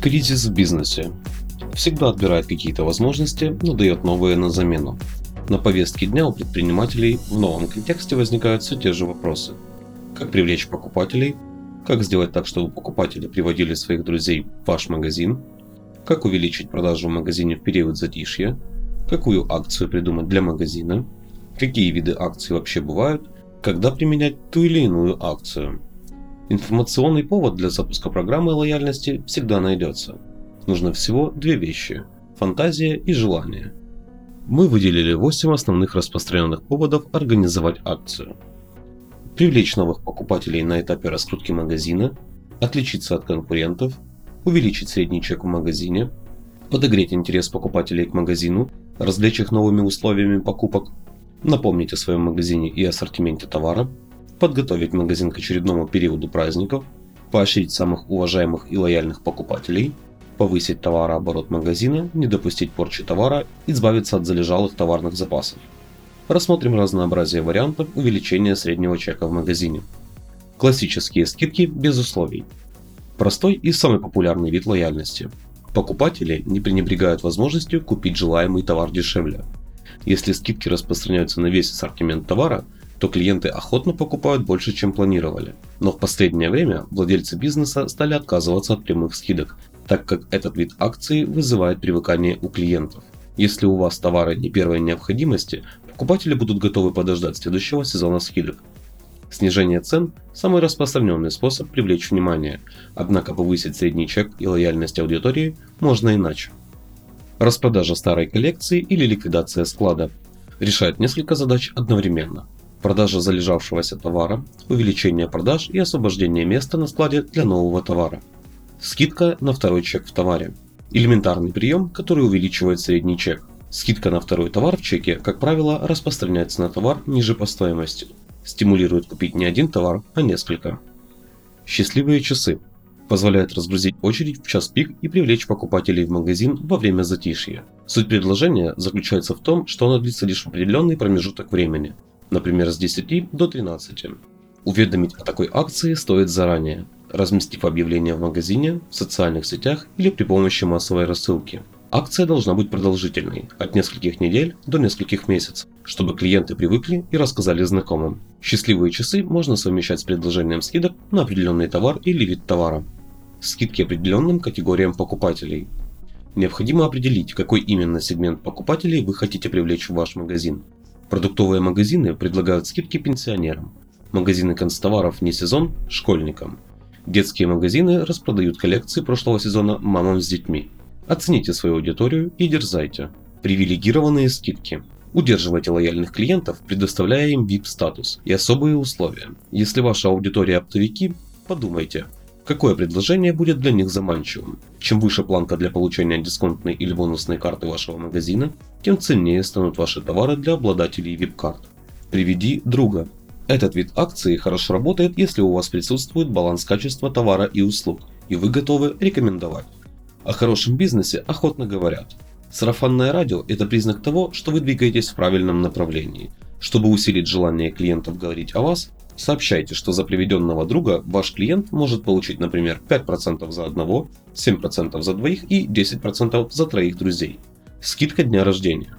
Кризис в бизнесе. Всегда отбирает какие-то возможности, но дает новые на замену. На повестке дня у предпринимателей в новом контексте возникают все те же вопросы. Как привлечь покупателей? Как сделать так, чтобы покупатели приводили своих друзей в ваш магазин? Как увеличить продажу в магазине в период затишья? Какую акцию придумать для магазина? Какие виды акций вообще бывают? Когда применять ту или иную акцию? Информационный повод для запуска программы лояльности всегда найдется. Нужно всего две вещи – фантазия и желание. Мы выделили 8 основных распространенных поводов организовать акцию. Привлечь новых покупателей на этапе раскрутки магазина, отличиться от конкурентов, увеличить средний чек в магазине, подогреть интерес покупателей к магазину, развлечь их новыми условиями покупок, напомнить о своем магазине и ассортименте товара – подготовить магазин к очередному периоду праздников, поощрить самых уважаемых и лояльных покупателей, повысить товарооборот магазина, не допустить порчи товара, избавиться от залежалых товарных запасов. Рассмотрим разнообразие вариантов увеличения среднего чека в магазине. Классические скидки без условий. Простой и самый популярный вид лояльности. Покупатели не пренебрегают возможностью купить желаемый товар дешевле. Если скидки распространяются на весь ассортимент товара – то клиенты охотно покупают больше, чем планировали. Но в последнее время владельцы бизнеса стали отказываться от прямых скидок, так как этот вид акции вызывает привыкание у клиентов. Если у вас товары не первой необходимости, покупатели будут готовы подождать следующего сезона скидок. Снижение цен – самый распространенный способ привлечь внимание, однако повысить средний чек и лояльность аудитории можно иначе. Распродажа старой коллекции или ликвидация склада решает несколько задач одновременно – продажа залежавшегося товара, увеличение продаж и освобождение места на складе для нового товара. Скидка на второй чек в товаре. Элементарный прием, который увеличивает средний чек. Скидка на второй товар в чеке, как правило, распространяется на товар ниже по стоимости. Стимулирует купить не один товар, а несколько. Счастливые часы. Позволяет разгрузить очередь в час пик и привлечь покупателей в магазин во время затишья. Суть предложения заключается в том, что оно длится лишь определенный промежуток времени, например, с 10 до 13. Уведомить о такой акции стоит заранее, разместив объявление в магазине, в социальных сетях или при помощи массовой рассылки. Акция должна быть продолжительной, от нескольких недель до нескольких месяцев, чтобы клиенты привыкли и рассказали знакомым. Счастливые часы можно совмещать с предложением скидок на определенный товар или вид товара. Скидки определенным категориям покупателей. Необходимо определить, какой именно сегмент покупателей вы хотите привлечь в ваш магазин. Продуктовые магазины предлагают скидки пенсионерам. Магазины констоваров не сезон – школьникам. Детские магазины распродают коллекции прошлого сезона мамам с детьми. Оцените свою аудиторию и дерзайте. Привилегированные скидки. Удерживайте лояльных клиентов, предоставляя им VIP-статус и особые условия. Если ваша аудитория оптовики, подумайте, Какое предложение будет для них заманчивым? Чем выше планка для получения дисконтной или бонусной карты вашего магазина, тем ценнее станут ваши товары для обладателей VIP-карт. Приведи друга. Этот вид акции хорошо работает, если у вас присутствует баланс качества товара и услуг, и вы готовы рекомендовать. О хорошем бизнесе охотно говорят. Сарафанное радио – это признак того, что вы двигаетесь в правильном направлении. Чтобы усилить желание клиентов говорить о вас, Сообщайте, что за приведенного друга ваш клиент может получить, например, 5% за одного, 7% за двоих и 10% за троих друзей. Скидка дня рождения.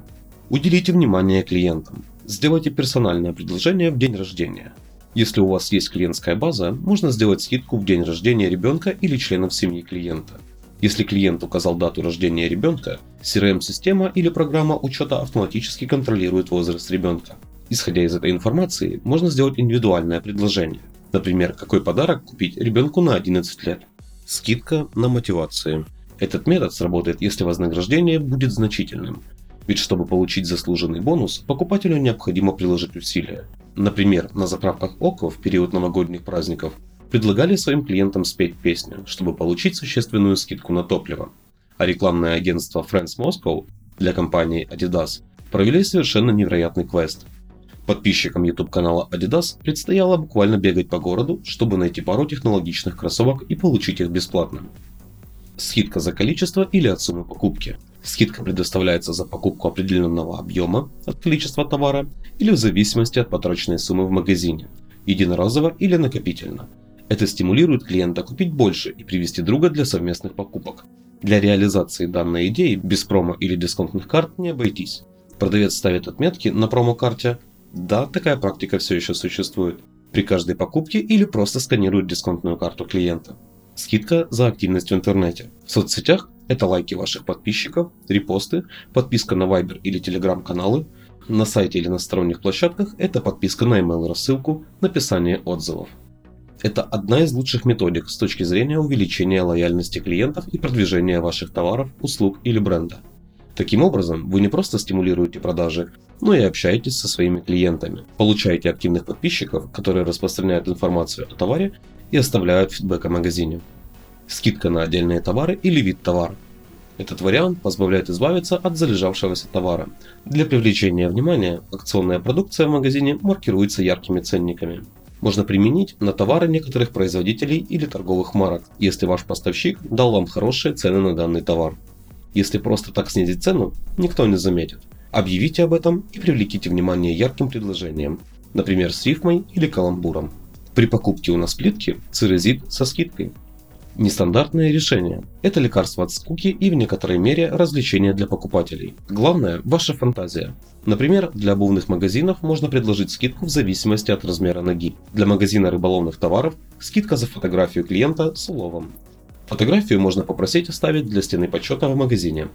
Уделите внимание клиентам. Сделайте персональное предложение в день рождения. Если у вас есть клиентская база, можно сделать скидку в день рождения ребенка или членов семьи клиента. Если клиент указал дату рождения ребенка, CRM-система или программа учета автоматически контролирует возраст ребенка. Исходя из этой информации, можно сделать индивидуальное предложение. Например, какой подарок купить ребенку на 11 лет. Скидка на мотивации. Этот метод сработает, если вознаграждение будет значительным. Ведь чтобы получить заслуженный бонус, покупателю необходимо приложить усилия. Например, на заправках ОКО в период новогодних праздников предлагали своим клиентам спеть песню, чтобы получить существенную скидку на топливо. А рекламное агентство Friends Moscow для компании Adidas провели совершенно невероятный квест – Подписчикам YouTube канала Adidas предстояло буквально бегать по городу, чтобы найти пару технологичных кроссовок и получить их бесплатно. Скидка за количество или от суммы покупки. Скидка предоставляется за покупку определенного объема от количества товара или в зависимости от потраченной суммы в магазине, единоразово или накопительно. Это стимулирует клиента купить больше и привести друга для совместных покупок. Для реализации данной идеи без промо или дисконтных карт не обойтись. Продавец ставит отметки на промо-карте. Да, такая практика все еще существует. При каждой покупке или просто сканирует дисконтную карту клиента. Скидка за активность в интернете. В соцсетях это лайки ваших подписчиков, репосты, подписка на Viber или Telegram каналы. На сайте или на сторонних площадках это подписка на email рассылку, написание отзывов. Это одна из лучших методик с точки зрения увеличения лояльности клиентов и продвижения ваших товаров, услуг или бренда. Таким образом, вы не просто стимулируете продажи, но и общаетесь со своими клиентами, получаете активных подписчиков, которые распространяют информацию о товаре и оставляют фидбэк о магазине. Скидка на отдельные товары или вид товара. Этот вариант позволяет избавиться от залежавшегося товара. Для привлечения внимания акционная продукция в магазине маркируется яркими ценниками можно применить на товары некоторых производителей или торговых марок, если ваш поставщик дал вам хорошие цены на данный товар. Если просто так снизить цену, никто не заметит. Объявите об этом и привлеките внимание ярким предложением, например с рифмой или каламбуром. При покупке у нас плитки цирезит со скидкой. Нестандартное решение – это лекарство от скуки и в некоторой мере развлечение для покупателей. Главное – ваша фантазия. Например, для обувных магазинов можно предложить скидку в зависимости от размера ноги. Для магазина рыболовных товаров – скидка за фотографию клиента с уловом. Фотографию можно попросить оставить для стены почета в магазине.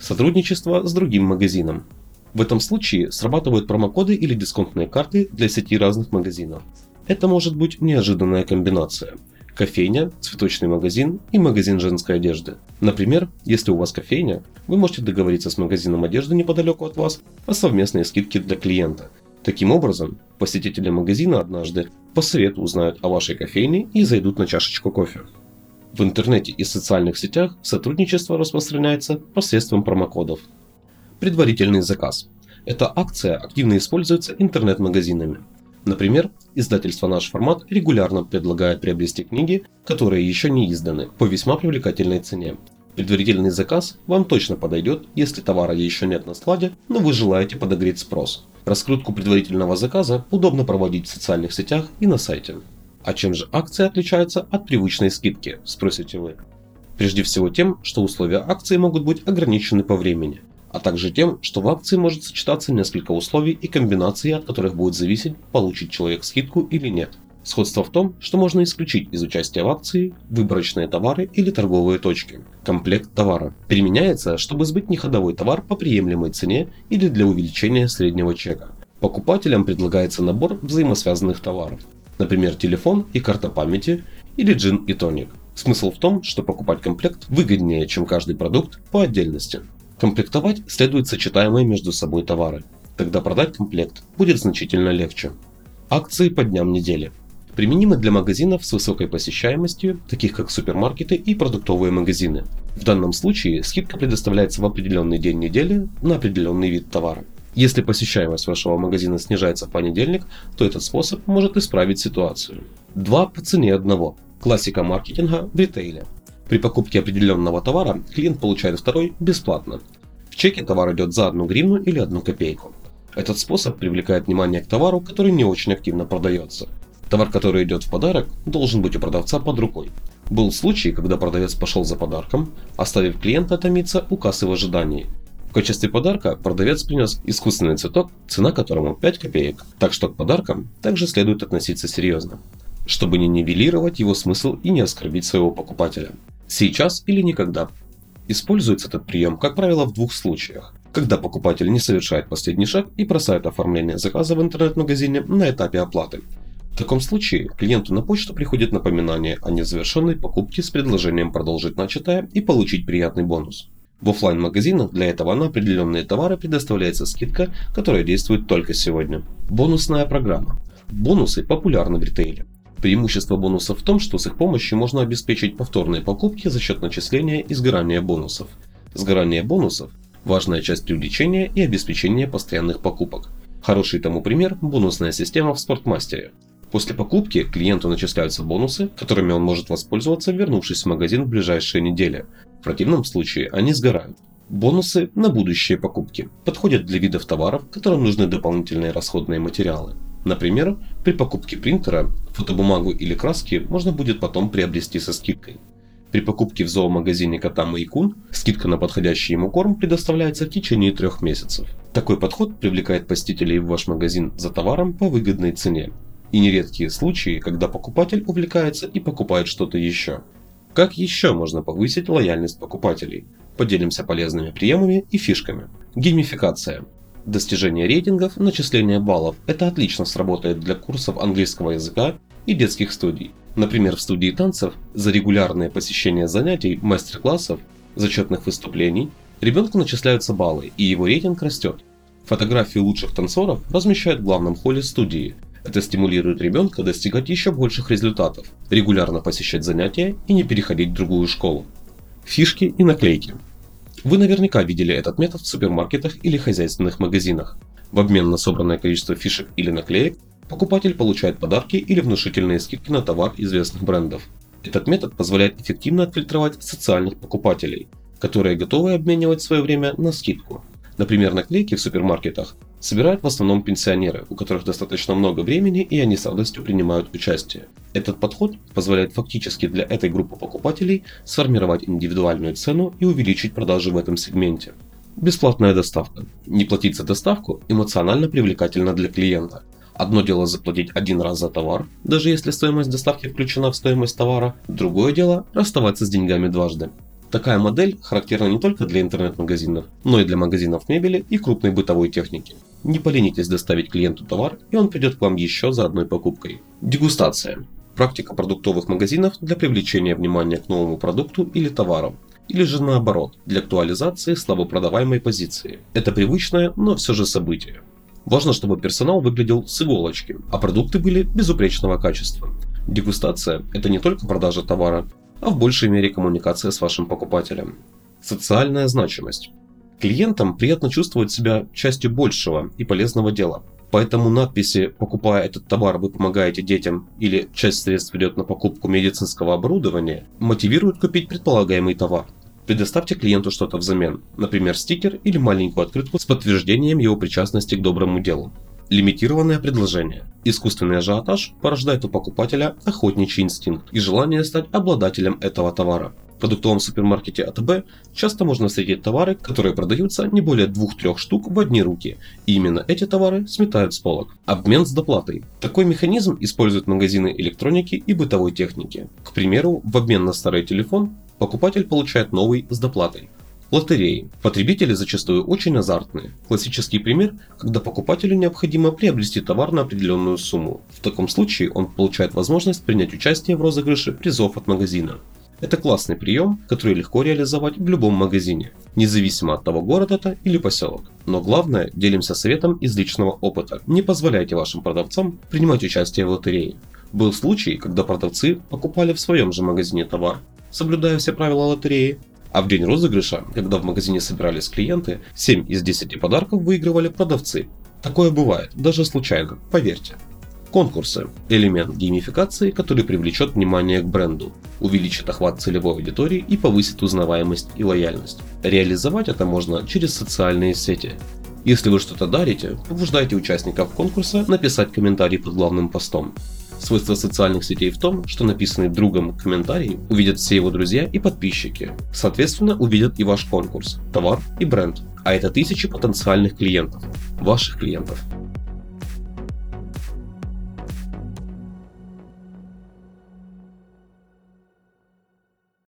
Сотрудничество с другим магазином. В этом случае срабатывают промокоды или дисконтные карты для сети разных магазинов. Это может быть неожиданная комбинация – кофейня, цветочный магазин и магазин женской одежды. Например, если у вас кофейня, вы можете договориться с магазином одежды неподалеку от вас о совместной скидке для клиента. Таким образом, посетители магазина однажды по совету узнают о вашей кофейне и зайдут на чашечку кофе. В интернете и социальных сетях сотрудничество распространяется посредством промокодов. Предварительный заказ. Эта акция активно используется интернет-магазинами. Например, издательство «Наш формат» регулярно предлагает приобрести книги, которые еще не изданы, по весьма привлекательной цене. Предварительный заказ вам точно подойдет, если товара еще нет на складе, но вы желаете подогреть спрос. Раскрутку предварительного заказа удобно проводить в социальных сетях и на сайте. А чем же акция отличается от привычной скидки, спросите вы? Прежде всего тем, что условия акции могут быть ограничены по времени а также тем, что в акции может сочетаться несколько условий и комбинаций, от которых будет зависеть, получит человек скидку или нет. Сходство в том, что можно исключить из участия в акции выборочные товары или торговые точки. Комплект товара применяется, чтобы сбыть неходовой товар по приемлемой цене или для увеличения среднего чека. Покупателям предлагается набор взаимосвязанных товаров, например, телефон и карта памяти или джин и тоник. Смысл в том, что покупать комплект выгоднее, чем каждый продукт по отдельности. Комплектовать следует сочетаемые между собой товары. Тогда продать комплект будет значительно легче. Акции по дням недели. Применимы для магазинов с высокой посещаемостью, таких как супермаркеты и продуктовые магазины. В данном случае скидка предоставляется в определенный день недели на определенный вид товара. Если посещаемость вашего магазина снижается в понедельник, то этот способ может исправить ситуацию. Два по цене одного. Классика маркетинга в ритейле. При покупке определенного товара клиент получает второй бесплатно. В чеке товар идет за одну гривну или одну копейку. Этот способ привлекает внимание к товару, который не очень активно продается. Товар, который идет в подарок, должен быть у продавца под рукой. Был случай, когда продавец пошел за подарком, оставив клиента томиться у кассы в ожидании. В качестве подарка продавец принес искусственный цветок, цена которому 5 копеек. Так что к подаркам также следует относиться серьезно, чтобы не нивелировать его смысл и не оскорбить своего покупателя. Сейчас или никогда. Используется этот прием, как правило, в двух случаях. Когда покупатель не совершает последний шаг и бросает оформление заказа в интернет-магазине на этапе оплаты. В таком случае клиенту на почту приходит напоминание о незавершенной покупке с предложением продолжить начатое и получить приятный бонус. В офлайн магазинах для этого на определенные товары предоставляется скидка, которая действует только сегодня. Бонусная программа. Бонусы популярны в ритейле. Преимущество бонусов в том, что с их помощью можно обеспечить повторные покупки за счет начисления и сгорания бонусов. Сгорание бонусов – важная часть привлечения и обеспечения постоянных покупок. Хороший тому пример – бонусная система в Спортмастере. После покупки клиенту начисляются бонусы, которыми он может воспользоваться, вернувшись в магазин в ближайшие недели. В противном случае они сгорают. Бонусы на будущие покупки подходят для видов товаров, которым нужны дополнительные расходные материалы. Например, при покупке принтера фотобумагу или краски можно будет потом приобрести со скидкой. При покупке в зоомагазине кота Майкун скидка на подходящий ему корм предоставляется в течение трех месяцев. Такой подход привлекает посетителей в ваш магазин за товаром по выгодной цене. И нередкие случаи, когда покупатель увлекается и покупает что-то еще. Как еще можно повысить лояльность покупателей? Поделимся полезными приемами и фишками. Геймификация. Достижение рейтингов, начисление баллов – это отлично сработает для курсов английского языка и детских студий. Например, в студии танцев за регулярное посещение занятий, мастер-классов, зачетных выступлений ребенку начисляются баллы, и его рейтинг растет. Фотографии лучших танцоров размещают в главном холле студии. Это стимулирует ребенка достигать еще больших результатов, регулярно посещать занятия и не переходить в другую школу. Фишки и наклейки. Вы наверняка видели этот метод в супермаркетах или хозяйственных магазинах. В обмен на собранное количество фишек или наклеек покупатель получает подарки или внушительные скидки на товар известных брендов. Этот метод позволяет эффективно отфильтровать социальных покупателей, которые готовы обменивать свое время на скидку. Например, наклейки в супермаркетах собирают в основном пенсионеры, у которых достаточно много времени и они с радостью принимают участие. Этот подход позволяет фактически для этой группы покупателей сформировать индивидуальную цену и увеличить продажи в этом сегменте. Бесплатная доставка. Не платить за доставку эмоционально привлекательно для клиента. Одно дело заплатить один раз за товар, даже если стоимость доставки включена в стоимость товара, другое дело расставаться с деньгами дважды. Такая модель характерна не только для интернет-магазинов, но и для магазинов мебели и крупной бытовой техники. Не поленитесь доставить клиенту товар, и он придет к вам еще за одной покупкой. Дегустация. Практика продуктовых магазинов для привлечения внимания к новому продукту или товару. Или же наоборот, для актуализации слабо продаваемой позиции. Это привычное, но все же событие. Важно, чтобы персонал выглядел с иголочки, а продукты были безупречного качества. Дегустация – это не только продажа товара, а в большей мере коммуникация с вашим покупателем. Социальная значимость. Клиентам приятно чувствовать себя частью большего и полезного дела. Поэтому надписи «Покупая этот товар, вы помогаете детям» или «Часть средств идет на покупку медицинского оборудования» мотивируют купить предполагаемый товар. Предоставьте клиенту что-то взамен, например стикер или маленькую открытку с подтверждением его причастности к доброму делу. Лимитированное предложение. Искусственный ажиотаж порождает у покупателя охотничий инстинкт и желание стать обладателем этого товара. В продуктовом супермаркете АТБ часто можно встретить товары, которые продаются не более 2-3 штук в одни руки, и именно эти товары сметают с полок. Обмен с доплатой. Такой механизм используют магазины электроники и бытовой техники. К примеру, в обмен на старый телефон покупатель получает новый с доплатой. Лотереи. Потребители зачастую очень азартные. Классический пример, когда покупателю необходимо приобрести товар на определенную сумму. В таком случае он получает возможность принять участие в розыгрыше призов от магазина. Это классный прием, который легко реализовать в любом магазине, независимо от того город это или поселок. Но главное, делимся советом из личного опыта. Не позволяйте вашим продавцам принимать участие в лотерее. Был случай, когда продавцы покупали в своем же магазине товар, соблюдая все правила лотереи, а в день розыгрыша, когда в магазине собирались клиенты, 7 из 10 подарков выигрывали продавцы. Такое бывает, даже случайно, поверьте. Конкурсы – элемент геймификации, который привлечет внимание к бренду, увеличит охват целевой аудитории и повысит узнаваемость и лояльность. Реализовать это можно через социальные сети. Если вы что-то дарите, побуждайте участников конкурса написать комментарий под главным постом. Свойство социальных сетей в том, что написанный другом комментарий увидят все его друзья и подписчики. Соответственно, увидят и ваш конкурс, товар и бренд. А это тысячи потенциальных клиентов, ваших клиентов.